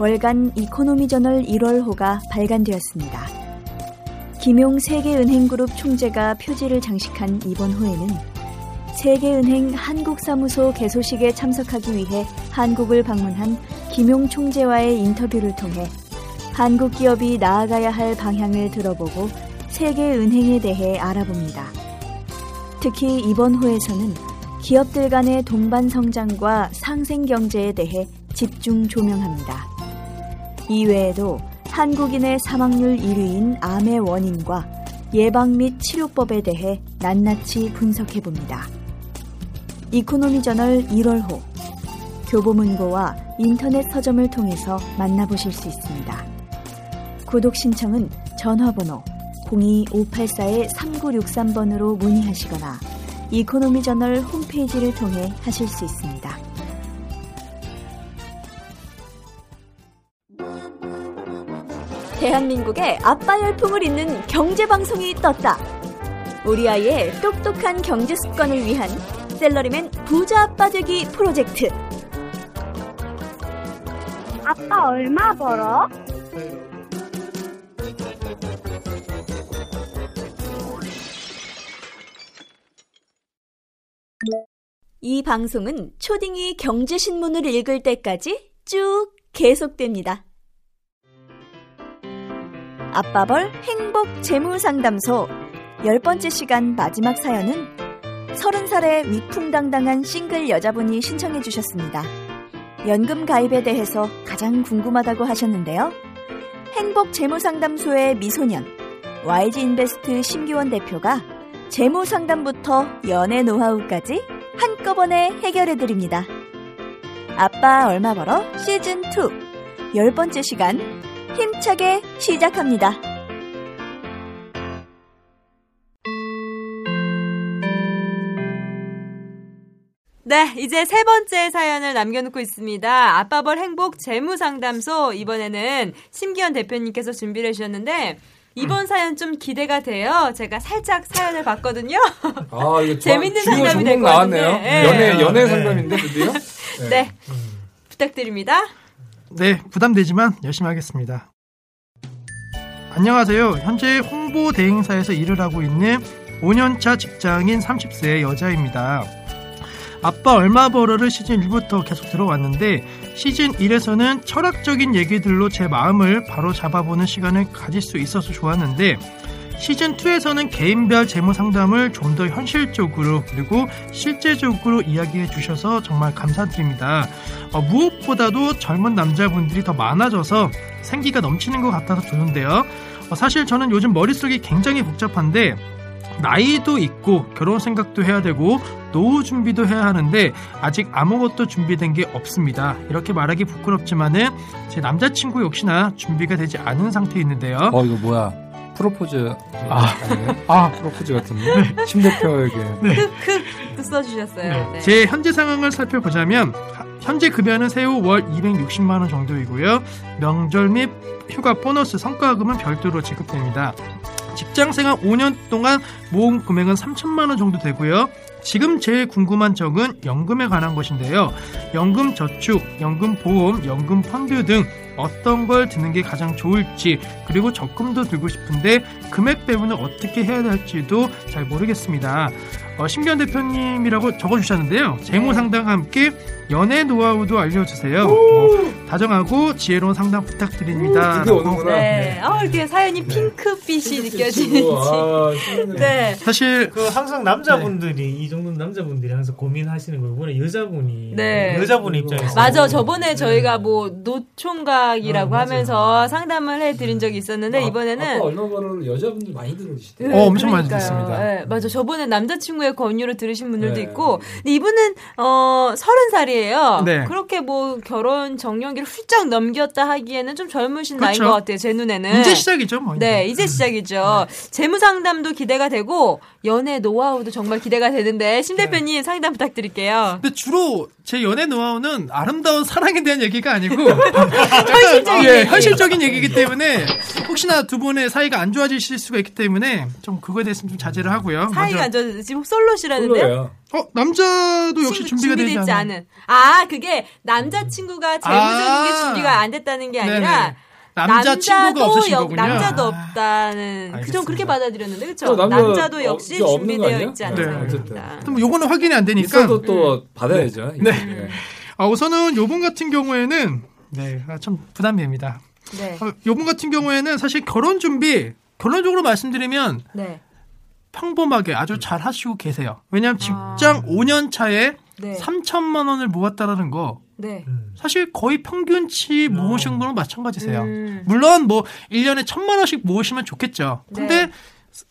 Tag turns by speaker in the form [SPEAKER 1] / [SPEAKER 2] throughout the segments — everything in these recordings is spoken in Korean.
[SPEAKER 1] 월간 이코노미 저널 1월호가 발간되었습니다. 김용 세계은행그룹 총재가 표지를 장식한 이번 호에는 세계은행 한국사무소 개소식에 참석하기 위해 한국을 방문한 김용 총재와의 인터뷰를 통해 한국 기업이 나아가야 할 방향을 들어보고 세계은행에 대해 알아봅니다. 특히 이번 호에서는 기업들 간의 동반 성장과 상생 경제에 대해 집중 조명합니다. 이외에도 한국인의 사망률 1위인 암의 원인과 예방 및 치료법에 대해 낱낱이 분석해 봅니다. 이코노미 저널 1월호 교보문고와 인터넷 서점을 통해서 만나보실 수 있습니다. 구독 신청은 전화번호 02-584-3963번으로 문의하시거나 이코노미 저널 홈페이지를 통해 하실 수 있습니다. 대한민국의 아빠 열풍을 잇는 경제 방송이 떴다. 우리 아이의 똑똑한 경제 습관을 위한 셀러리맨 부자 아빠 되기 프로젝트.
[SPEAKER 2] 아빠 얼마 벌어?
[SPEAKER 1] 이 방송은 초딩이 경제신문을 읽을 때까지 쭉 계속됩니다. 아빠벌 행복 재무상담소 열 번째 시간 마지막 사연은 서른 살의 위풍당당한 싱글 여자분이 신청해 주셨습니다. 연금 가입에 대해서 가장 궁금하다고 하셨는데요. 행복 재무상담소의 미소년 YG 인베스트 심기원 대표가 재무 상담부터 연애 노하우까지 한꺼번에 해결해 드립니다. 아빠 얼마 벌어 시즌 2 열 번째 시간 힘차게 시작합니다.
[SPEAKER 3] 네, 이제 세 번째 사연을 남겨놓고 있습니다. 아빠벌 행복 재무상담소. 이번에는 심기현 대표님께서 준비를 해주셨는데, 이번 사연 좀 기대가 돼요. 제가 살짝 사연을 봤거든요.
[SPEAKER 4] 아, 이거
[SPEAKER 3] 재밌는 상담이 될것
[SPEAKER 4] 나왔네요.
[SPEAKER 3] 같은데. 네.
[SPEAKER 4] 연애, 연애 상담인데, 드디어?
[SPEAKER 3] 네. 부탁드립니다.
[SPEAKER 5] 네, 부담되지만 열심히 하겠습니다. 안녕하세요. 현재 홍보 대행사에서 일을 하고 있는 5년차 직장인 30세 여자입니다. 아빠 얼마 벌어를 시즌 1부터 계속 들어왔는데 시즌 1에서는 철학적인 얘기들로 제 마음을 바로 잡아보는 시간을 가질 수 있어서 좋았는데 시즌 2에서는 개인별 재무 상담을 좀 더 현실적으로 그리고 실제적으로 이야기해 주셔서 정말 감사드립니다. 어, 무엇보다도 젊은 남자분들이 더 많아져서 생기가 넘치는 것 같아서 좋은데요. 어, 사실 저는 요즘 머릿속이 굉장히 복잡한데 나이도 있고 결혼 생각도 해야 되고 노후 준비도 해야 하는데 아직 아무것도 준비된 게 없습니다. 이렇게 말하기 부끄럽지만은 제 남자친구 역시나 준비가 되지 않은 상태에 있는데요.
[SPEAKER 4] 어, 이거 뭐야. 프로포즈.
[SPEAKER 5] 아.
[SPEAKER 4] 아, 프로포즈 같은데. 심 대표에게.
[SPEAKER 5] 네.
[SPEAKER 3] 흑흑 써주셨어요. 네.
[SPEAKER 5] 제 현재 상황을 살펴보자면 하- 현재 급여는 세후 월 260만 원 정도이고요. 명절 및 휴가 보너스 성과금은 별도로 지급됩니다. 직장 생활 5년 동안 모은 금액은 3천만 원 정도 되고요. 지금 제일 궁금한 점은 연금에 관한 것인데요. 연금 저축, 연금 보험, 연금 펀드 등 어떤 걸 드는 게 가장 좋을지 그리고 적금도 들고 싶은데 금액 배분을 어떻게 해야 할지도 잘 모르겠습니다. 어, 심기현 대표님이라고 적어주셨는데요. 재무 상담과 함께 연애 노하우도 알려주세요. 뭐, 다정하고 지혜로운 상담 부탁드립니다.
[SPEAKER 4] 드디어
[SPEAKER 5] 라고.
[SPEAKER 3] 네. 아, 이렇게 사연이 핑크빛이 느껴지는지.
[SPEAKER 4] 아,
[SPEAKER 3] 네.
[SPEAKER 5] 사실
[SPEAKER 6] 그 항상 남자분들이 이 정도는 남자분들이 항상 고민하시는 거 이번에 여자분이
[SPEAKER 3] 네.
[SPEAKER 6] 여자분 입장에서
[SPEAKER 3] 맞아. 저번에 저희가 뭐 노총각이라고
[SPEAKER 6] 어, 맞아요.
[SPEAKER 3] 하면서 상담을 해드린 적이 있었는데
[SPEAKER 4] 아까
[SPEAKER 3] 이번에는
[SPEAKER 4] 얼마 번을 여자분들 많이 들으시대요.
[SPEAKER 5] 어, 엄청 많이
[SPEAKER 3] 그러니까요.
[SPEAKER 5] 듣습니다.
[SPEAKER 3] 네, 맞아. 저번에 남자친구의 권유를 들으신 분들도
[SPEAKER 4] 네.
[SPEAKER 3] 있고, 근데 이분은 어 서른 살이에요.
[SPEAKER 5] 네.
[SPEAKER 3] 그렇게 뭐 결혼 정년기를 훌쩍 넘겼다 하기에는 좀 젊으신 나이인
[SPEAKER 5] 그렇죠.
[SPEAKER 3] 것 같아요. 제 눈에는.
[SPEAKER 5] 이제 시작이죠. 뭐.
[SPEAKER 3] 네, 이제 시작이죠. 재무 상담도 기대가 되고 연애 노하우도 정말 기대가 되는데 심 대표님 상담 부탁드릴게요.
[SPEAKER 5] 근데 주로 제 연애 노하우는 아름다운 사랑에 대한 얘기가 아니고
[SPEAKER 3] 현실적인
[SPEAKER 5] 예,
[SPEAKER 3] 얘기.
[SPEAKER 5] 현실적인 얘기이기 때문에 혹시나 두 분의 사이가 안 좋아지실 수가 있기 때문에 좀 그거에 대해서 좀 자제를 하고요.
[SPEAKER 3] 사이가
[SPEAKER 5] 먼저-
[SPEAKER 3] 저 지금 솔로시라는데요?
[SPEAKER 4] 솔로예요.
[SPEAKER 5] 어 남자도 역시
[SPEAKER 3] 친구
[SPEAKER 5] 준비가 되지 않은.
[SPEAKER 3] 않은. 아, 그게 남자 친구가 재무적인
[SPEAKER 5] 아.
[SPEAKER 3] 게 준비가 안 됐다는 게 아니라
[SPEAKER 5] 네네. 남자 친구가 없으신
[SPEAKER 3] 역-
[SPEAKER 5] 거군요.
[SPEAKER 3] 남자도
[SPEAKER 5] 아.
[SPEAKER 3] 없다는 그좀 그렇게. 받아들였는데 그렇죠.
[SPEAKER 4] 또 남자
[SPEAKER 3] 남자도
[SPEAKER 4] 어,
[SPEAKER 3] 역시
[SPEAKER 4] 이게 없는 거
[SPEAKER 3] 준비되어? 있지 않은
[SPEAKER 5] 네. 요거는 확인이 안 되니까
[SPEAKER 4] 있어도 또 받아야죠.
[SPEAKER 5] 네.
[SPEAKER 4] 예.
[SPEAKER 5] 아, 우선은 요번 같은 경우에는 네, 아, 좀 부담됩니다.
[SPEAKER 3] 네.
[SPEAKER 5] 어, 요번 같은 경우에는 사실 결혼 준비 결론적으로 말씀드리면
[SPEAKER 3] 네.
[SPEAKER 5] 평범하게 아주 잘 하시고 계세요. 왜냐하면 직장 5년 차에
[SPEAKER 3] 아. 네.
[SPEAKER 5] 3천만 원을 모았다라는 거
[SPEAKER 3] 네.
[SPEAKER 5] 사실 거의 평균치 모으신 거랑 마찬가지세요.
[SPEAKER 3] 음.
[SPEAKER 5] 물론 뭐 1년에 천만 원씩 모으시면 좋겠죠. 근데
[SPEAKER 3] 네.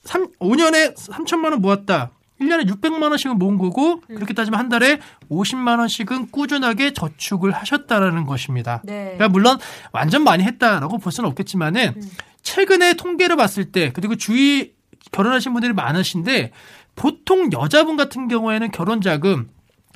[SPEAKER 5] 삼 5년에 3천만 원 모았다. 1년에 600만 원씩은 모은 거고
[SPEAKER 3] 음.
[SPEAKER 5] 그렇게 따지면 한 달에 50만 원씩은 꾸준하게 저축을 하셨다라는 것입니다.
[SPEAKER 3] 네.
[SPEAKER 5] 그러니까 물론 완전 많이 했다라고 볼 수는 없겠지만은
[SPEAKER 3] 음.
[SPEAKER 5] 최근에 통계를 봤을 때 그리고 주위 결혼하신 분들이 많으신데 보통 여자분 같은 경우에는 결혼 자금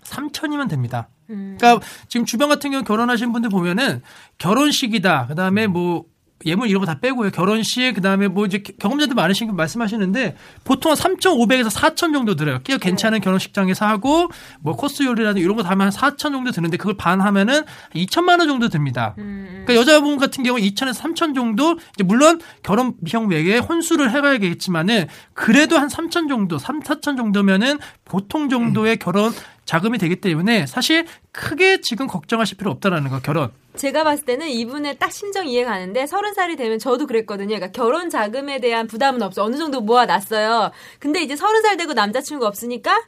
[SPEAKER 5] 3천이면 됩니다.
[SPEAKER 3] 음.
[SPEAKER 5] 그러니까 지금 주변 같은 경우 결혼하신 분들 보면은 결혼식이다. 그다음에 뭐 예물 이런 거 다 빼고요. 결혼식 그다음에 뭐 이제 경험자들 많으신 분 말씀하시는데 보통 한 3,500에서 4,000 정도 들어요. 꽤 괜찮은 결혼식장에서 하고 뭐 코스 요리라든 이런 거 다 하면 한4,000 정도 드는데 그걸 반 하면은 2천만 원 정도 듭니다. 그러니까 여자분 같은 경우 2천에서 3천 정도 이제 물론 결혼 비용 외에 혼수를 해 가야겠지만은 그래도 한 3천 정도, 3, 4천 정도면은 보통 정도의 결혼 자금이 되기 때문에 사실 크게 지금 걱정하실 필요 없다라는 거 결혼.
[SPEAKER 3] 제가 봤을 때는 이분의 딱 심정 이해가 가는데 서른 살이 되면 저도 그랬거든요. 그러니까 결혼 자금에 대한 부담은 없어. 어느 정도 모아놨어요. 근데 이제 서른 살 되고 남자친구가 없으니까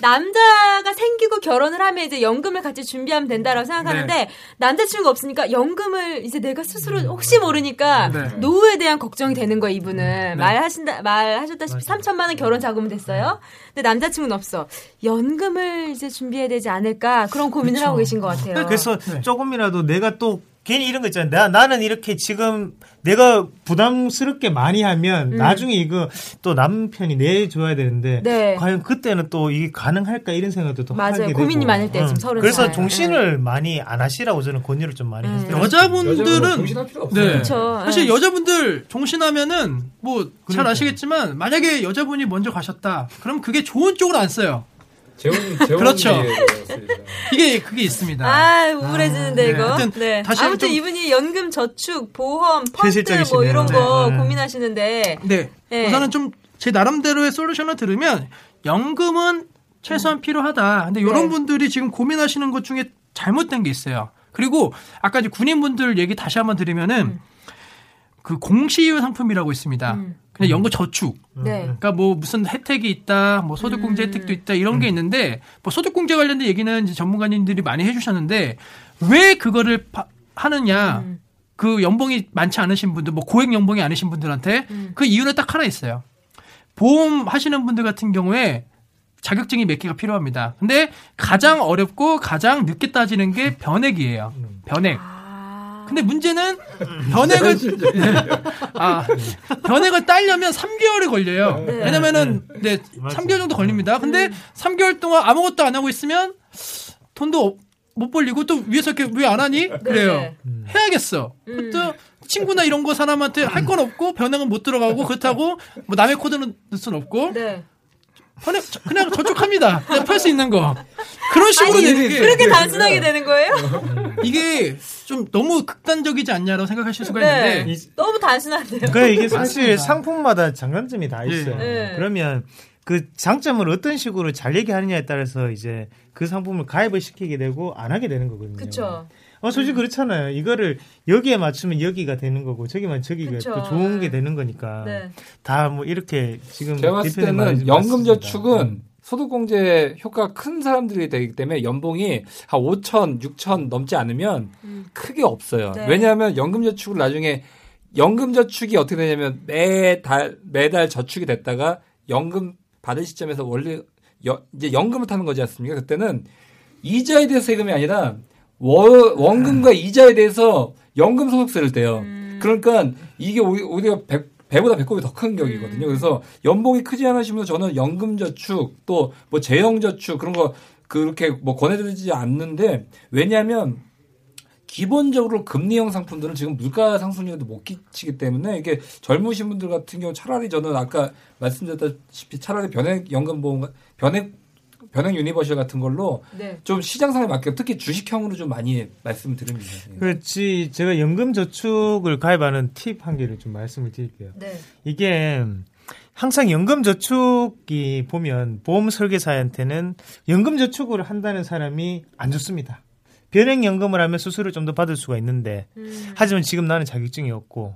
[SPEAKER 3] 남자가 생기고 결혼을 하면 이제 연금을 같이 준비하면 된다라고 생각하는데
[SPEAKER 5] 네.
[SPEAKER 3] 남자친구가 없으니까 연금을 이제 내가 스스로 혹시 모르니까
[SPEAKER 5] 네.
[SPEAKER 3] 노후에 대한 걱정이 되는 거예요. 이분은 말하신다 말하셨다시피 3천만 원 결혼 자금은 됐어요. 근데 남자친구는 없어. 연금을 이제 준비해야 되지 않을까 그런 고민을 하고 계신 것 같아요.
[SPEAKER 6] 그래서
[SPEAKER 5] 네.
[SPEAKER 6] 조금이라도 내가 또 괜히 이런 거 있잖아요. 나, 나는 이렇게 지금 내가 부담스럽게 많이 하면
[SPEAKER 3] 음.
[SPEAKER 6] 나중에 이거 또 남편이 내줘야 되는데
[SPEAKER 3] 네.
[SPEAKER 6] 과연 그때는 또 이게 가능할까 이런 생각도 또
[SPEAKER 3] 맞아요.
[SPEAKER 6] 하게 되고.
[SPEAKER 3] 고민이 많을 때,
[SPEAKER 6] 응.
[SPEAKER 3] 지금 서른
[SPEAKER 6] 그래서
[SPEAKER 3] 살.
[SPEAKER 6] 종신을 많이 안 하시라고 저는 권유를 좀 많이
[SPEAKER 3] 음.
[SPEAKER 6] 했어요.
[SPEAKER 5] 여자분들은
[SPEAKER 4] 정신할 필요 없어요.
[SPEAKER 5] 네.
[SPEAKER 3] 그쵸.
[SPEAKER 5] 사실
[SPEAKER 3] 네.
[SPEAKER 5] 여자분들 종신하면은 뭐잘
[SPEAKER 6] 그러니까요.
[SPEAKER 5] 아시겠지만 만약에 여자분이 먼저 가셨다. 그럼 그게 좋은 쪽으로 안 써요.
[SPEAKER 4] 재원 재원
[SPEAKER 5] 그렇죠. 이게 그게 있습니다.
[SPEAKER 3] 아, 우울해지는데,
[SPEAKER 5] 네.
[SPEAKER 3] 이거.
[SPEAKER 5] 하여튼
[SPEAKER 3] 네.
[SPEAKER 5] 다시
[SPEAKER 3] 아무튼
[SPEAKER 5] 좀-
[SPEAKER 3] 이분이 연금 저축, 보험, 펀드. 뭐 이런 거
[SPEAKER 6] 네.
[SPEAKER 3] 고민하시는데.
[SPEAKER 5] 네.
[SPEAKER 3] 네.
[SPEAKER 5] 우선은 좀 제 나름대로의 솔루션을 들으면 연금은 최소한 필요하다. 근데 이런
[SPEAKER 3] 네.
[SPEAKER 5] 분들이 지금 고민하시는 것 중에 잘못된 게 있어요. 그리고 아까 이제 군인분들 얘기 다시 한번 드리면은
[SPEAKER 3] 음.
[SPEAKER 5] 그 공시이율 상품이라고 있습니다. 그냥 연금 저축.
[SPEAKER 3] 네.
[SPEAKER 5] 그러니까 뭐 무슨 혜택이 있다, 뭐 소득공제
[SPEAKER 3] 음.
[SPEAKER 5] 혜택도 있다 이런 게 있는데 뭐 소득공제 관련된 얘기는 이제 전문가님들이 많이 해주셨는데 왜 그거를 파- 하느냐?
[SPEAKER 3] 음.
[SPEAKER 5] 그 연봉이 많지 않으신 분들, 뭐 고액 연봉이 아니신 분들한테
[SPEAKER 3] 음.
[SPEAKER 5] 그 이유는 딱 하나 있어요. 보험 하시는 분들 같은 경우에 자격증이 몇 개가 필요합니다. 근데 가장 어렵고 가장 늦게 따지는 게 변액이에요. 변액.
[SPEAKER 3] 아.
[SPEAKER 5] 근데 문제는 변액을 아, 변액을 따려면 3개월이 걸려요.
[SPEAKER 3] 네.
[SPEAKER 5] 왜냐면은 네, 3개월 정도 걸립니다. 근데 3개월 동안 아무것도 안 하고 있으면 돈도 못 벌리고 또 위에서 이렇게 왜 안 하니? 그래요.
[SPEAKER 3] 네.
[SPEAKER 5] 해야겠어.
[SPEAKER 3] 음.
[SPEAKER 5] 또 친구나 이런 거 사람한테 할 건 없고 변액은 못 들어가고 그렇다고 뭐 남의 코드는 넣을 순 없고
[SPEAKER 3] 네.
[SPEAKER 5] 그냥, 그냥 저축합니다. 그냥 팔 수 있는 거. 그런 식으로
[SPEAKER 3] 아니,
[SPEAKER 5] 되는 게
[SPEAKER 3] 그렇게 단순하게 되는 거예요?
[SPEAKER 5] 이게 좀 너무 극단적이지 않냐라고 생각하실 수가
[SPEAKER 3] 네.
[SPEAKER 5] 있는데
[SPEAKER 3] 너무 단순한데요.
[SPEAKER 6] 그래 이게 사실. 상품마다 장단점이 다 있어요.
[SPEAKER 3] 네.
[SPEAKER 6] 그러면 그 장점을 어떤 식으로 잘 얘기하느냐에 따라서 이제 그 상품을 가입을 시키게 되고 안 하게 되는 거거든요.
[SPEAKER 3] 그쵸.
[SPEAKER 6] 어, 솔직히 그렇잖아요. 이거를 여기에 맞추면 여기가 되는 거고 저기만 저기가
[SPEAKER 3] 그쵸.
[SPEAKER 6] 또 좋은 게 되는 거니까
[SPEAKER 3] 네.
[SPEAKER 6] 다뭐 이렇게 지금
[SPEAKER 4] 제가 봤을 때는 연금저축은 소득공제 효과가 큰 사람들이 되기 때문에 연봉이 한 5천, 6천 넘지 않으면 크게 없어요.
[SPEAKER 3] 네.
[SPEAKER 4] 왜냐하면 연금저축을 나중에 연금저축이 어떻게 되냐면 매달 매달 저축이 됐다가 연금 받을 시점에서 원래 여- 이제 연금을 타는 거지 않습니까? 그때는 이자에 대해서 세금이 아니라 월, 원 금과 이자에 대해서 연금 소득세를 떼요. 그러니까 이게 오히- 오히려 배, 배보다 배꼽이 더 큰 격이거든요. 그래서 연봉이 크지 않으시면 저는 연금저축 또 뭐 재형저축 그런 거 그렇게 뭐 권해드리지 않는데 왜냐하면 기본적으로 금리형 상품들은 지금 물가 상승률도 못 미치기 때문에 이게 젊으신 분들 같은 경우 차라리 저는 아까 말씀드렸다시피 차라리 변액 연금 보험 변액 변액 universal 같은 걸로
[SPEAKER 3] 네.
[SPEAKER 4] 좀 시장 상에 맞게 특히 주식형으로 좀 많이 말씀드립니다. 예.
[SPEAKER 6] 그렇지. 제가 연금저축을 가입하는 팁 한 개를 좀 말씀을 드릴게요.
[SPEAKER 3] 네.
[SPEAKER 6] 이게 항상 연금저축이 보면 보험 설계사한테는 연금저축을 한다는 사람이 안 좋습니다. 변액연금을 하면 수수료를 좀 더 받을 수가 있는데
[SPEAKER 3] 음.
[SPEAKER 6] 하지만 지금 나는 자격증이 없고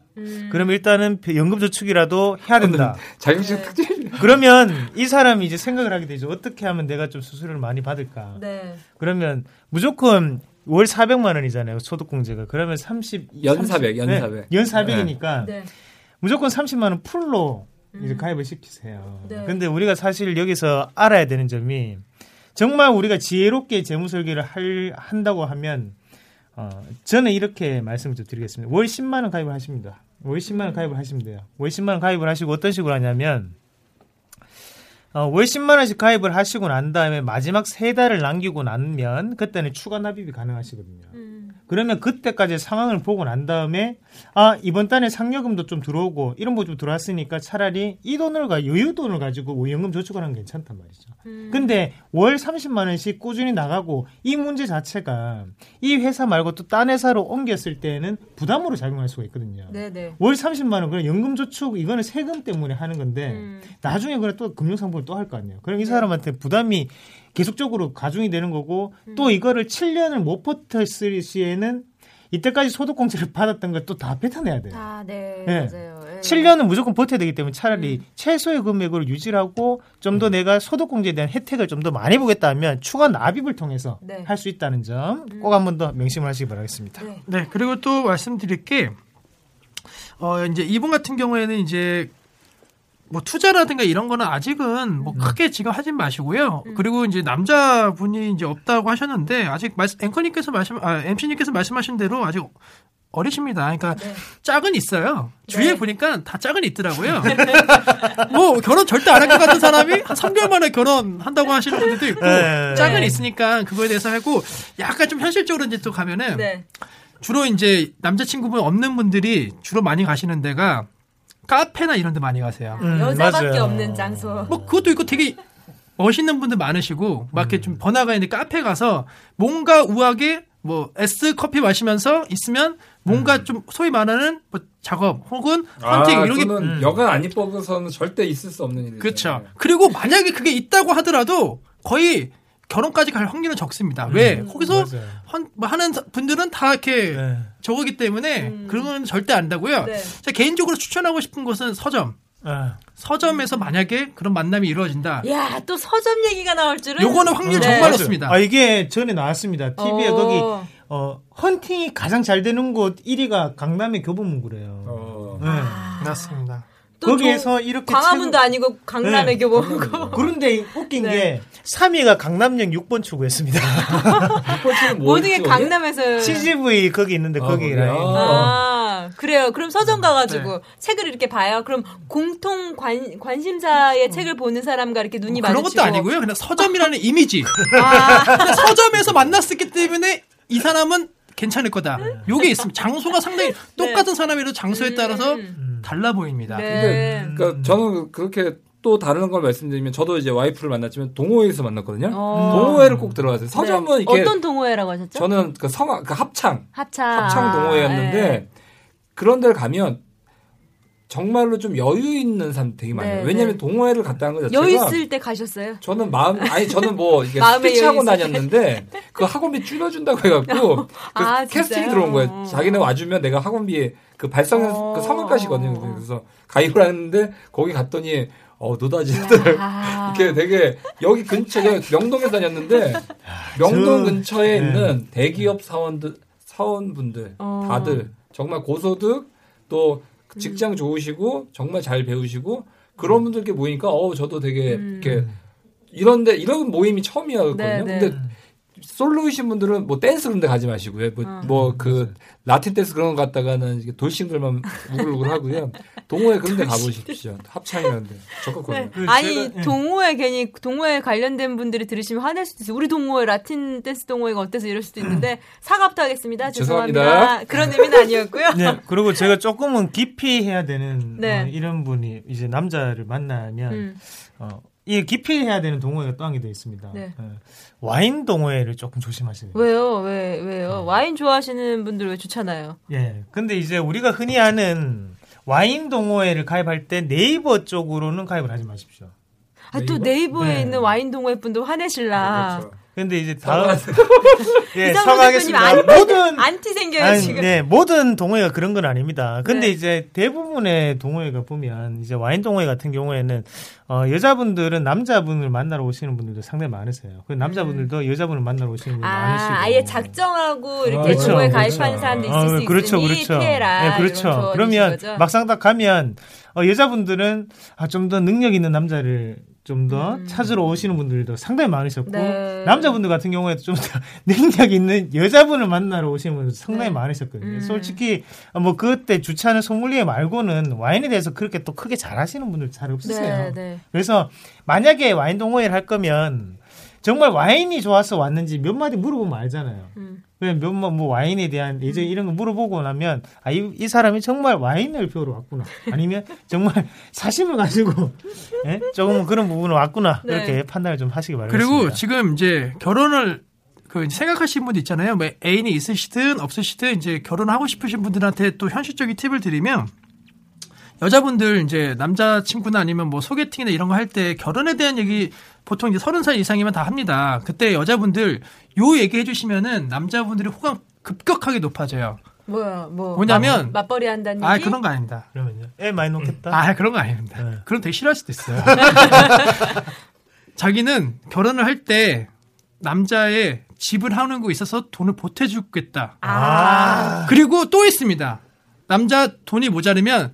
[SPEAKER 6] 그럼 일단은 연금저축이라도 해야 된다.
[SPEAKER 4] 자격증
[SPEAKER 3] 네.
[SPEAKER 4] 특징
[SPEAKER 6] 그러면 이 사람이 이제 생각을 하게 되죠. 어떻게 하면 내가 좀 수수료를 많이 받을까?
[SPEAKER 3] 네.
[SPEAKER 6] 그러면 무조건 월 400만 원이잖아요. 소득공제가. 그러면
[SPEAKER 4] 30연 400, 연
[SPEAKER 6] 네,
[SPEAKER 4] 400.
[SPEAKER 6] 연 400이니까
[SPEAKER 3] 네.
[SPEAKER 6] 무조건 30만 원 full로 이제 가입을 시키세요.
[SPEAKER 3] 네.
[SPEAKER 6] 근데 우리가 사실 여기서 알아야 되는 점이 정말 우리가 지혜롭게 재무 설계를 할, 한다고 하면 어, 저는 이렇게 말씀을 좀 드리겠습니다. 월 10만 원 가입을 하십니다. 월 10만 원 가입을 하시면 돼요. 월 10만 원 가입을 하시고 어떤 식으로 하냐면 어, 월 10만 원씩 가입을 하시고 난 다음에 마지막 세 달을 남기고 나면 그때는 추가 납입이 가능하시거든요. 그러면 그때까지 상황을 보고 난 다음에 아 이번 달에 상여금도 좀 들어오고 이런 거 좀 들어왔으니까 차라리 이 돈을 가 여유 돈을 가지고 연금 저축을 하는 게 괜찮단 말이죠. 근데 월 30만 원씩 꾸준히 나가고 이 문제 자체가 이 회사 말고 또 딴 회사로 옮겼을 때는 부담으로 작용할 수가 있거든요.
[SPEAKER 3] 네네.
[SPEAKER 6] 월 30만 원 그냥 연금 저축 이거는 세금 때문에 하는 건데
[SPEAKER 3] 음.
[SPEAKER 6] 나중에 그래 또 금융 상품을 또 할 거 아니에요. 그럼 이 사람한테 부담이 계속적으로 가중이 되는 거고 또 이거를 7년을 못 버텼을 시에는 이때까지 소득공제를 받았던 걸 또 다 뱉어내야 돼요.
[SPEAKER 3] 아, 네.
[SPEAKER 6] 네.
[SPEAKER 3] 맞아요. 예.
[SPEAKER 6] 7년은 무조건 버텨야 되기 때문에 차라리 최소의 금액으로 유지하고 좀 더 내가 소득공제에 대한 혜택을 좀 더 많이 보겠다 하면 추가 납입을 통해서
[SPEAKER 3] 네.
[SPEAKER 6] 할수 있다는 점 꼭 한 번 더 명심을 하시기 바라겠습니다.
[SPEAKER 3] 네.
[SPEAKER 5] 네, 그리고 또 말씀드릴 게, 어, 이제 이분 같은 경우에는 이제, 뭐 투자라든가 이런 거는 아직은 뭐 크게 지금 하진 마시고요. 그리고 이제 남자분이 이제 없다고 하셨는데 아직 말씀, 앵커님께서 말씀, 아, MC님께서 말씀하신 대로 아직 어리십니다. 그러니까 짝은 있어요. 주위에
[SPEAKER 3] 네.
[SPEAKER 5] 보니까 다 짝은 있더라고요. 뭐 결혼 절대 안 할 것 같은 사람이 한 3개월 만에 결혼한다고 하시는 분들도 있고
[SPEAKER 6] 네.
[SPEAKER 5] 짝은 있으니까 그거에 대해서 하고 약간 좀 현실적으로 이제 또 가면은
[SPEAKER 3] 네.
[SPEAKER 5] 주로 이제 남자친구분 없는 분들이 주로 많이 가시는 데가 카페나 이런 데 많이 가세요.
[SPEAKER 6] 음,
[SPEAKER 3] 여자밖에
[SPEAKER 6] 맞아요.
[SPEAKER 3] 없는 장소.
[SPEAKER 5] 뭐 그것도 있고 되게 멋있는 분들 많으시고 막 이렇게 좀 번화가 있는 카페 가서 뭔가 우아하게 뭐 S 커피 마시면서 있으면 뭔가 좀 소위 말하는 뭐 작업 혹은 헌팅
[SPEAKER 4] 아,
[SPEAKER 5] 이런 게
[SPEAKER 4] 그거는 여간 안 이뻐서는 절대 있을 수 없는 일이죠.
[SPEAKER 5] 그렇죠. 그리고 만약에 그게 있다고 하더라도 거의 결혼까지 갈 확률은 적습니다. 왜? 거기서
[SPEAKER 6] 맞아요.
[SPEAKER 5] 헌- 뭐 하는 사- 분들은 다 이렇게
[SPEAKER 6] 네.
[SPEAKER 5] 저거기 때문에 그런 건 절대 안 한다고요.
[SPEAKER 3] 네.
[SPEAKER 5] 제가 개인적으로 추천하고 싶은 곳은 서점.
[SPEAKER 6] 아,
[SPEAKER 5] 서점에서 만약에 그런 만남이 이루어진다.
[SPEAKER 3] 야, 또 서점 얘기가 나올 줄은.
[SPEAKER 5] 요거는 확률
[SPEAKER 3] 네.
[SPEAKER 5] 정말. 높습니다.
[SPEAKER 6] 아, 이게 전에 나왔습니다. TV에
[SPEAKER 3] 어.
[SPEAKER 6] 거기 어, 헌팅이 가장 잘 되는 곳 1위가 강남의 교보문고래요.
[SPEAKER 4] 어.
[SPEAKER 6] 네.
[SPEAKER 5] 맞습니다.
[SPEAKER 3] 또
[SPEAKER 6] 거기에서
[SPEAKER 3] 저-
[SPEAKER 6] 이렇게
[SPEAKER 3] 광화문도 아니고 강남의
[SPEAKER 6] 네.
[SPEAKER 3] 교보문고.
[SPEAKER 6] 그런데 웃긴
[SPEAKER 3] 네.
[SPEAKER 6] 게 3위가 강남역 6번 출구였습니다.
[SPEAKER 3] 모든 게 강남에서.
[SPEAKER 6] CGV 거기 있는데
[SPEAKER 4] 아,
[SPEAKER 6] 거기? 라인.
[SPEAKER 3] 아, 그래요. 그럼 서점 가가지고
[SPEAKER 5] 네.
[SPEAKER 3] 책을 이렇게 봐요. 그럼 공통 관, 관심사의 책을 보는 사람과 이렇게 눈이
[SPEAKER 5] 그런
[SPEAKER 3] 마주치고.
[SPEAKER 5] 것도 아니고요. 그냥 서점이라는 이미지.
[SPEAKER 3] 아,
[SPEAKER 5] 그냥 서점에서 만났었기 때문에 이 사람은 괜찮을 거다. 요게 있습니다. 장소가 상당히 똑같은 사람이라도 장소에 따라서 달라 보입니다.
[SPEAKER 3] 네.
[SPEAKER 4] 그러니까 저는 그렇게 또 다른 걸 말씀드리면 저도 이제 와이프를 만났지만 동호회에서 만났거든요.
[SPEAKER 3] 어.
[SPEAKER 4] 동호회를 꼭 들어가세요. 서점은
[SPEAKER 3] 네.
[SPEAKER 4] 이게
[SPEAKER 3] 어떤 동호회라고 하셨죠?
[SPEAKER 4] 저는 그 성악 그 합창
[SPEAKER 3] 합창
[SPEAKER 4] 합창 동호회였는데
[SPEAKER 3] 네.
[SPEAKER 4] 그런 데를 가면 정말로 좀 여유 있는 사람 되게 많아요.
[SPEAKER 3] 네,
[SPEAKER 4] 왜냐하면
[SPEAKER 3] 네.
[SPEAKER 4] 동호회를 갔다는 것 자체가
[SPEAKER 3] 여유 있을 때 가셨어요?
[SPEAKER 4] 저는 마음 아니 저는 뭐 이게 스피치
[SPEAKER 3] 있을
[SPEAKER 4] 다녔는데 그 학원비 줄여준다고 해갖고 그
[SPEAKER 3] 아,
[SPEAKER 4] 캐스팅
[SPEAKER 3] 진짜요?
[SPEAKER 4] 들어온 거예요.
[SPEAKER 3] 어.
[SPEAKER 4] 자기네 와주면 내가 학원비 그 발성
[SPEAKER 3] 어.
[SPEAKER 4] 그 성악가시거든요. 그래서 가입을 했는데 거기 갔더니 어 노다지들
[SPEAKER 3] 아.
[SPEAKER 4] 이렇게 되게 여기 근처에 명동에 다녔는데 명동
[SPEAKER 6] 저-
[SPEAKER 4] 근처에
[SPEAKER 6] 네.
[SPEAKER 4] 있는 대기업 사원들 사원분들
[SPEAKER 3] 어.
[SPEAKER 4] 다들 정말 고소득 또
[SPEAKER 3] 음.
[SPEAKER 4] 직장 좋으시고 정말 잘 배우시고 그런 분들께 모이니까 어 저도 되게
[SPEAKER 3] 음.
[SPEAKER 4] 이렇게 이런데 이런 모임이 처음이었거든요.
[SPEAKER 3] 네, 네.
[SPEAKER 4] 근데 솔로이신 분들은 뭐 댄스 그런 데 가지 마시고요.
[SPEAKER 3] 어.
[SPEAKER 4] 뭐그 라틴 댄스 그런 거 갔다가는 돌싱들만 우글우글 하고요. 동호회 그런 데 가보십시오. 합창이라는데 적극
[SPEAKER 3] 네.
[SPEAKER 4] 권유.
[SPEAKER 3] 아니
[SPEAKER 6] 제가- 예.
[SPEAKER 3] 동호회 괜히 동호회 관련된 분들이 들으시면 화낼 수도 있어요. 우리 동호회 라틴 댄스 동호회가 어때서 이럴 수도 있는데 사과부터 하겠습니다. 죄송합니다.
[SPEAKER 4] 죄송합니다.
[SPEAKER 3] 그런 의미는 아니었고요.
[SPEAKER 6] 네, 그리고 제가 조금은 깊이 해야 되는
[SPEAKER 3] 네.
[SPEAKER 6] 어, 이런 분이 이제 남자를 만나면
[SPEAKER 3] 음.
[SPEAKER 6] 어, 이 깊이 해야 되는 동호회가 또 한 개 더 있습니다.
[SPEAKER 3] 네.
[SPEAKER 6] 어, 와인 동호회를 조금 조심하셔야 돼요.
[SPEAKER 3] 왜요? 왜 왜요? 와인 좋아하시는 분들 왜 좋잖아요.
[SPEAKER 6] 예. 근데 이제 우리가 흔히 아는 와인 동호회를 가입할 때 네이버 쪽으로는 가입을 하지 마십시오.
[SPEAKER 3] 아또 네이버에
[SPEAKER 6] 네.
[SPEAKER 3] 있는 와인 동호회 분도 화내실라.
[SPEAKER 4] 그렇죠.
[SPEAKER 6] 근데 이제 다음 예,
[SPEAKER 3] 안-
[SPEAKER 6] 모든
[SPEAKER 3] 안티 생겨요
[SPEAKER 6] 아니,
[SPEAKER 3] 지금.
[SPEAKER 6] 네, 모든 동호회가 그런 건 아닙니다. 근데
[SPEAKER 3] 네.
[SPEAKER 6] 이제 대부분의 동호회가 보면 이제 와인 동호회 같은 경우에는 어, 여자분들은 남자분을 만나러 오시는 분들도 상당히 많으세요. 그 남자분들도 여자분을 만나러 오시는 분들
[SPEAKER 3] 음. 아,
[SPEAKER 6] 많으시고.
[SPEAKER 3] 아예 작정하고 이렇게
[SPEAKER 4] 그렇죠,
[SPEAKER 3] 동호회
[SPEAKER 6] 그렇죠.
[SPEAKER 3] 가입하는 사람도 있을
[SPEAKER 6] 어,
[SPEAKER 3] 수
[SPEAKER 6] 그렇죠,
[SPEAKER 3] 있으니
[SPEAKER 6] 그렇죠.
[SPEAKER 3] 피해라.
[SPEAKER 6] 네, 그렇죠. 그러면? 막상 딱 가면 어, 여자분들은 아, 좀 더 능력 있는 남자를 좀더
[SPEAKER 3] 음.
[SPEAKER 6] 찾으러 오시는 분들도 상당히 많으셨고
[SPEAKER 3] 네.
[SPEAKER 6] 남자분들 같은 경우에도 좀 더 능력 있는 여자분을 만나러 오시는 분들도 상당히
[SPEAKER 3] 네.
[SPEAKER 6] 많으셨거든요.
[SPEAKER 3] 음.
[SPEAKER 6] 솔직히 어, 뭐 그때 주차하는 소믈리에 말고는 와인에 대해서 그렇게 또 크게 잘하시는 분들 잘 없으세요.
[SPEAKER 3] 네, 네.
[SPEAKER 6] 그래서 만약에 와인 동호회를 할 거면 정말 와인이 좋아서 왔는지 몇 마디 물어보면 알잖아요.
[SPEAKER 3] 음.
[SPEAKER 6] 몇뭐 뭐 와인에 대한 예전 이런 거 물어보고 나면 아 이 이 사람이 정말 와인을 배우러 왔구나 아니면 정말 사심을 가지고 예? 조금 그런 부분을 왔구나
[SPEAKER 3] 네.
[SPEAKER 6] 그렇게 판단을 좀 하시기 바라겠습니다.
[SPEAKER 5] 그리고 지금 이제 결혼을 그 이제 생각하시는 분들 있잖아요. 뭐 애인이 있으시든 없으시든 이제 결혼하고 싶으신 분들한테 또 현실적인 팁을 드리면 여자분들 이제 남자 친구나 아니면 뭐 소개팅이나 이런 거 할 때 결혼에 대한 얘기 보통 이제 서른 살 이상이면 다 합니다. 그때 여자분들 요 얘기 해주시면은 남자분들이 호감 급격하게 높아져요.
[SPEAKER 3] 뭐야, 뭐.
[SPEAKER 5] 뭐냐면-
[SPEAKER 3] 맞, 벌이 한다는 얘기?
[SPEAKER 5] 아 그런 거 아닙니다.
[SPEAKER 6] 그러면요. 애 많이 놓겠다.
[SPEAKER 5] 아 그런 거 아닙니다.
[SPEAKER 6] 네.
[SPEAKER 5] 그럼 되게 싫어할 수도 있어요. 자기는 결혼을 할 때 남자의 집을 하는 거 있어서 돈을 보태주겠다.
[SPEAKER 6] 아.
[SPEAKER 5] 그리고 또 있습니다. 남자 돈이 모자르면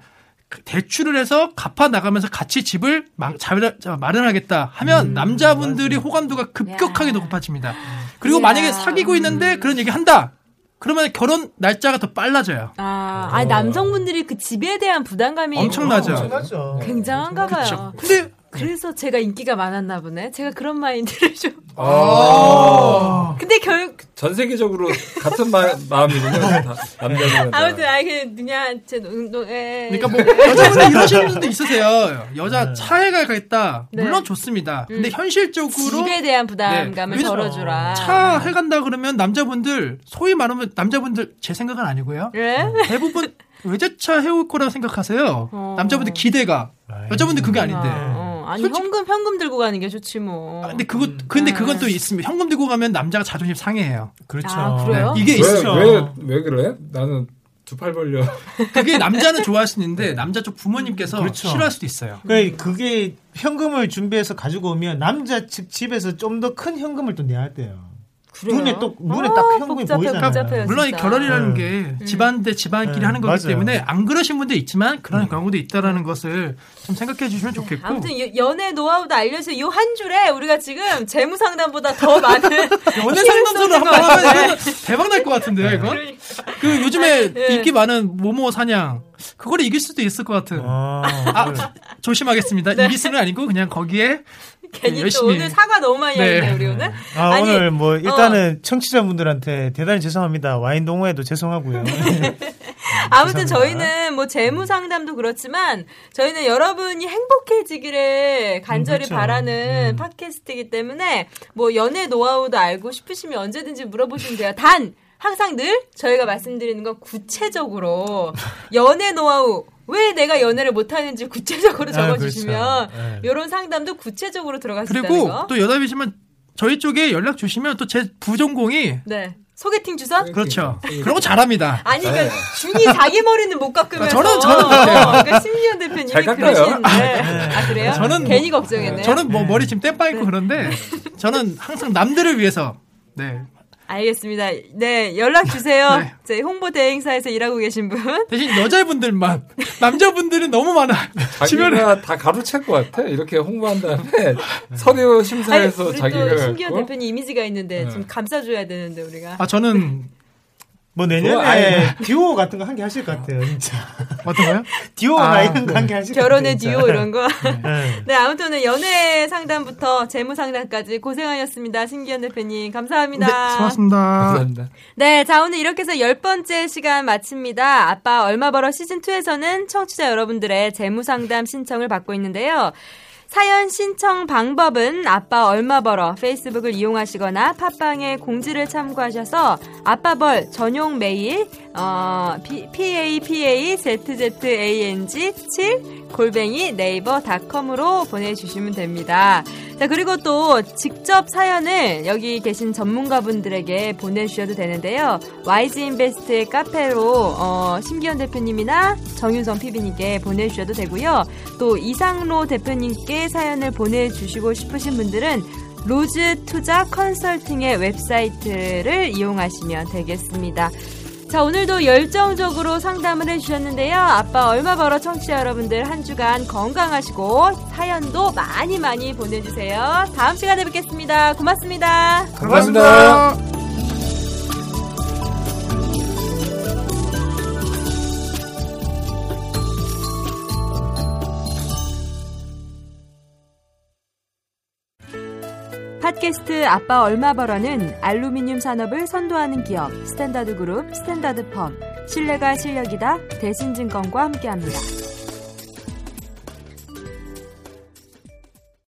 [SPEAKER 5] 대출을 해서 갚아 나가면서 같이 집을 마- 잘- 자- 마련하겠다 하면
[SPEAKER 6] 음,
[SPEAKER 5] 남자분들이 호감도가 급격하게
[SPEAKER 3] 야.
[SPEAKER 5] 높아집니다. 그리고
[SPEAKER 3] 이야.
[SPEAKER 5] 만약에 사귀고 있는데 그런 얘기 한다. 그러면 결혼 날짜가 더 빨라져요.
[SPEAKER 3] 아, 아니, 남성분들이 그 집에 대한 부담감이
[SPEAKER 5] 엄청나죠.
[SPEAKER 6] 엄청나죠.
[SPEAKER 3] 굉장한가 봐요.
[SPEAKER 5] 근데
[SPEAKER 3] 그래서 제가 인기가 많았나 보네. 제가 그런 마인드를 좀.
[SPEAKER 4] 아,
[SPEAKER 3] 근데 결,
[SPEAKER 4] 전 세계적으로 같은 마, 마음이군요. 다, 남자들은.
[SPEAKER 3] 아무튼, 아, 그, 그냥, 제 운동에.
[SPEAKER 5] 그러니까 뭐 여자분들 이러시는 분도 있으세요. 여자 차에 가겠다.
[SPEAKER 3] 네.
[SPEAKER 5] 물론 좋습니다. 근데
[SPEAKER 3] 음.
[SPEAKER 5] 현실적으로
[SPEAKER 3] 집에 대한 부담감을
[SPEAKER 5] 네.
[SPEAKER 3] 덜어주라.
[SPEAKER 5] 차 해간다 그러면 남자분들 소위 말하면 남자분들 제 생각은 아니고요.
[SPEAKER 3] 예?
[SPEAKER 5] 대부분 외제차 해올 거라고 생각하세요.
[SPEAKER 3] 어.
[SPEAKER 5] 남자분들 기대가 여자분들 그게 아닌데.
[SPEAKER 3] 어, 아니,
[SPEAKER 5] 솔직히-
[SPEAKER 3] 현금, 현금 들고 가는 게 좋지, 뭐.
[SPEAKER 5] 아, 근데 그거 근데 그건 또 있습니다. 현금 들고 가면 남자가 자존심 상해해요.
[SPEAKER 6] 그렇죠.
[SPEAKER 3] 아, 그래요?
[SPEAKER 5] 이게
[SPEAKER 4] 왜,
[SPEAKER 5] 있어요.
[SPEAKER 4] 왜, 왜 그래? 나는 두팔 벌려.
[SPEAKER 5] 그게 남자는 좋아할 수 있는데 남자 쪽 부모님께서
[SPEAKER 6] 그렇죠.
[SPEAKER 5] 싫어할 수도 있어요.
[SPEAKER 6] 그 그게 현금을 준비해서 가지고 오면 남자 측 집에서 좀 더 큰 현금을 또 내야 돼요.
[SPEAKER 3] 그래요?
[SPEAKER 6] 눈에 또 눈에
[SPEAKER 3] 어,
[SPEAKER 6] 딱 현금이
[SPEAKER 3] 복잡해,
[SPEAKER 6] 보이잖아요.
[SPEAKER 3] 복잡해요,
[SPEAKER 5] 물론 이. 결혼이라는
[SPEAKER 6] 음.
[SPEAKER 5] 게 집안 대 집안끼리
[SPEAKER 6] 음,
[SPEAKER 5] 하는 거기
[SPEAKER 6] 맞아요.
[SPEAKER 5] 때문에 안 그러신 분도 있지만 그런 경우도 있다라는 것을 좀 생각해 주시면 좋겠고
[SPEAKER 3] 아무튼 여- 연애 노하우도 알려주세요. 요한 줄에 우리가 지금 재무 상담보다 더 많은
[SPEAKER 5] 연애 상담소를 한번 하면 이거는 대박 날 것 같은데요, 이거?
[SPEAKER 3] 그러니까.
[SPEAKER 5] 그 요즘에
[SPEAKER 3] 네.
[SPEAKER 5] 인기 많은 모모 사냥 그걸 이길 수도 있을 것 같은.
[SPEAKER 6] 아,
[SPEAKER 5] 아,
[SPEAKER 6] 그래.
[SPEAKER 5] 조심하겠습니다. 이길 수는 아니고 그냥 거기에
[SPEAKER 3] 괜히 또
[SPEAKER 5] 열심히.
[SPEAKER 3] 오늘 사과 너무 많이
[SPEAKER 5] 네.
[SPEAKER 3] 하는데 우리 오늘.
[SPEAKER 6] 아,
[SPEAKER 3] 아니,
[SPEAKER 6] 오늘 뭐 일단은 청취자분들한테 대단히 죄송합니다. 와인 동호회도 죄송하고요.
[SPEAKER 3] 아무튼
[SPEAKER 6] 죄송합니다.
[SPEAKER 3] 저희는 뭐 재무 상담도 그렇지만 저희는 여러분이 행복해지기를 간절히
[SPEAKER 6] 그렇죠.
[SPEAKER 3] 바라는 팟캐스트이기 때문에 뭐 연애 노하우도 알고 싶으시면 언제든지 물어보시면 돼요. 단 항상 늘 저희가 말씀드리는 건 구체적으로 연애 노하우 왜 내가 연애를 못하는지 구체적으로
[SPEAKER 6] 아,
[SPEAKER 3] 적어주시면
[SPEAKER 6] 그렇죠. 네.
[SPEAKER 3] 이런 상담도 구체적으로 들어갈 수 있다는
[SPEAKER 5] 그리고
[SPEAKER 3] 거.
[SPEAKER 5] 또 여담이시면 저희 쪽에 연락 주시면 또 제 부전공이
[SPEAKER 3] 네. 소개팅 주선?
[SPEAKER 5] 그렇죠. 그런 거 잘합니다.
[SPEAKER 3] 아니, 그러니까 준이 자기 머리는 못 깎으면서.
[SPEAKER 5] 저는- 저는
[SPEAKER 3] 그러니까 심리현 대표님이
[SPEAKER 4] 잘 깎아요.
[SPEAKER 3] 그러시는데. 아, 그래요?
[SPEAKER 5] 저는
[SPEAKER 3] 괜히 걱정했네요.
[SPEAKER 5] 저는 뭐 머리 지금 땜빠 있고 그런데 저는 항상 남들을 위해서 네
[SPEAKER 3] 알겠습니다. 네, 연락 주세요.
[SPEAKER 5] 네.
[SPEAKER 3] 저희 홍보 대행사에서 일하고 계신 분.
[SPEAKER 5] 대신 여자분들만 남자분들은 너무 많아. 주변에
[SPEAKER 4] 자기가 다 가로챌 것 같아. 이렇게 홍보한 다음에 서류 심사에서 자기가
[SPEAKER 3] 또 신기현
[SPEAKER 4] 어?
[SPEAKER 3] 대표님 이미지가 있는데
[SPEAKER 4] 네.
[SPEAKER 3] 좀 감싸줘야 되는데 우리가.
[SPEAKER 5] 아 저는
[SPEAKER 6] 뭐 내년에 듀오 같은 거 한 개 하실 것 같아요, 진짜.
[SPEAKER 5] 어떤 거요?
[SPEAKER 6] 듀오나
[SPEAKER 5] 아,
[SPEAKER 6] 이런 거 한 개 하실 것 같아요.
[SPEAKER 3] 결혼의. 듀오 이런 거.
[SPEAKER 6] 네.
[SPEAKER 3] 네, 아무튼 오늘 연애 상담부터 재무 상담까지 고생하셨습니다. 신기현 대표님. 감사합니다.
[SPEAKER 5] 네, 수고하셨습니다.
[SPEAKER 4] 감사합니다.
[SPEAKER 3] 네, 자, 오늘 이렇게 해서 열 번째 시간 마칩니다. 아빠 얼마 벌어 시즌2에서는 청취자 여러분들의 재무 상담 신청을 받고 있는데요. 사연 신청 방법은 아빠 얼마 벌어 페이스북을 이용하시거나 팟빵에 공지를 참고하셔서 아빠벌 전용 메일 어, papazang 7 골뱅이 네이버 닷컴으로 보내주시면 됩니다. 자 그리고 또 직접 사연을 여기 계신 전문가분들에게 보내주셔도 되는데요. YG인베스트의 카페로 어, 심기현 대표님이나 정윤성 PB님께 보내주셔도 되고요. 또 이상로 대표님께 사연을 보내주시고 싶으신 분들은 로즈 투자 컨설팅의 웹사이트를 이용하시면 되겠습니다. 자, 오늘도 열정적으로 상담을 해주셨는데요. 아빠 얼마 벌어 청취자 여러분들 한 주간 건강하시고 사연도 많이 많이 보내주세요. 다음 시간에 뵙겠습니다. 고맙습니다.
[SPEAKER 4] 감사합니다.
[SPEAKER 3] 팟캐스트 아빠 얼마 벌어는 알루미늄 산업을 선도하는 기업 스탠다드 그룹 스탠다드 펌 신뢰가 실력이다 대신증권과 함께합니다.